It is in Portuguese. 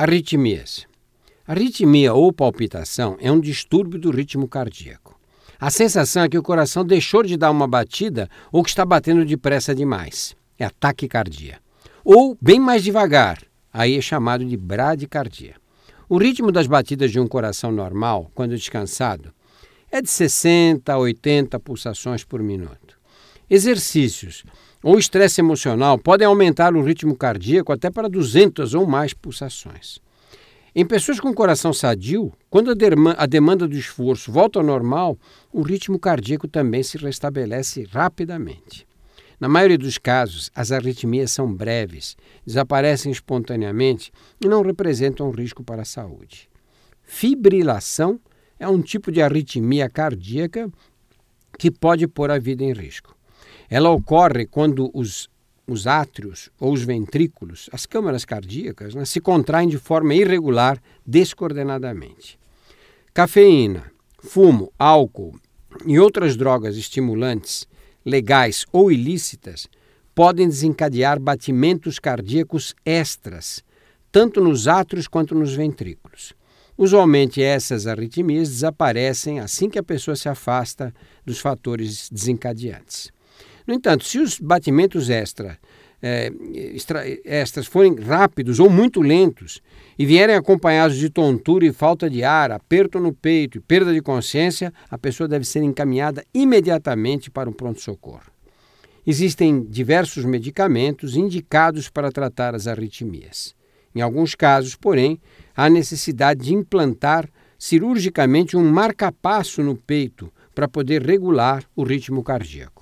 Arritmias. Arritmia ou palpitação é um distúrbio do ritmo cardíaco. A sensação é que o coração deixou de dar uma batida ou que está batendo depressa demais. É a taquicardia. Ou bem mais devagar, aí é chamado de bradicardia. O ritmo das batidas de um coração normal, quando descansado, é de 60 a 80 pulsações por minuto. Exercícios ou estresse emocional podem aumentar o ritmo cardíaco até para 200 ou mais pulsações. Em pessoas com coração sadio, quando a demanda do esforço volta ao normal, o ritmo cardíaco também se restabelece rapidamente. Na maioria dos casos, as arritmias são breves, desaparecem espontaneamente e não representam um risco para a saúde. Fibrilação é um tipo de arritmia cardíaca que pode pôr a vida em risco. Ela ocorre quando os, os átrios ou os ventrículos, as câmaras cardíacas, né, se contraem de forma irregular, descoordenadamente. Cafeína, fumo, álcool e outras drogas estimulantes, legais ou ilícitas, podem desencadear batimentos cardíacos extras, tanto nos átrios quanto nos ventrículos. Usualmente, essas arritmias desaparecem assim que a pessoa se afasta dos fatores desencadeantes. No entanto, se os batimentos extra, é, extra, extras forem rápidos ou muito lentos e vierem acompanhados de tontura e falta de ar, aperto no peito e perda de consciência, a pessoa deve ser encaminhada imediatamente para um pronto-socorro. Existem diversos medicamentos indicados para tratar as arritmias. Em alguns casos, porém, há necessidade de implantar cirurgicamente um marcapasso no peito para poder regular o ritmo cardíaco.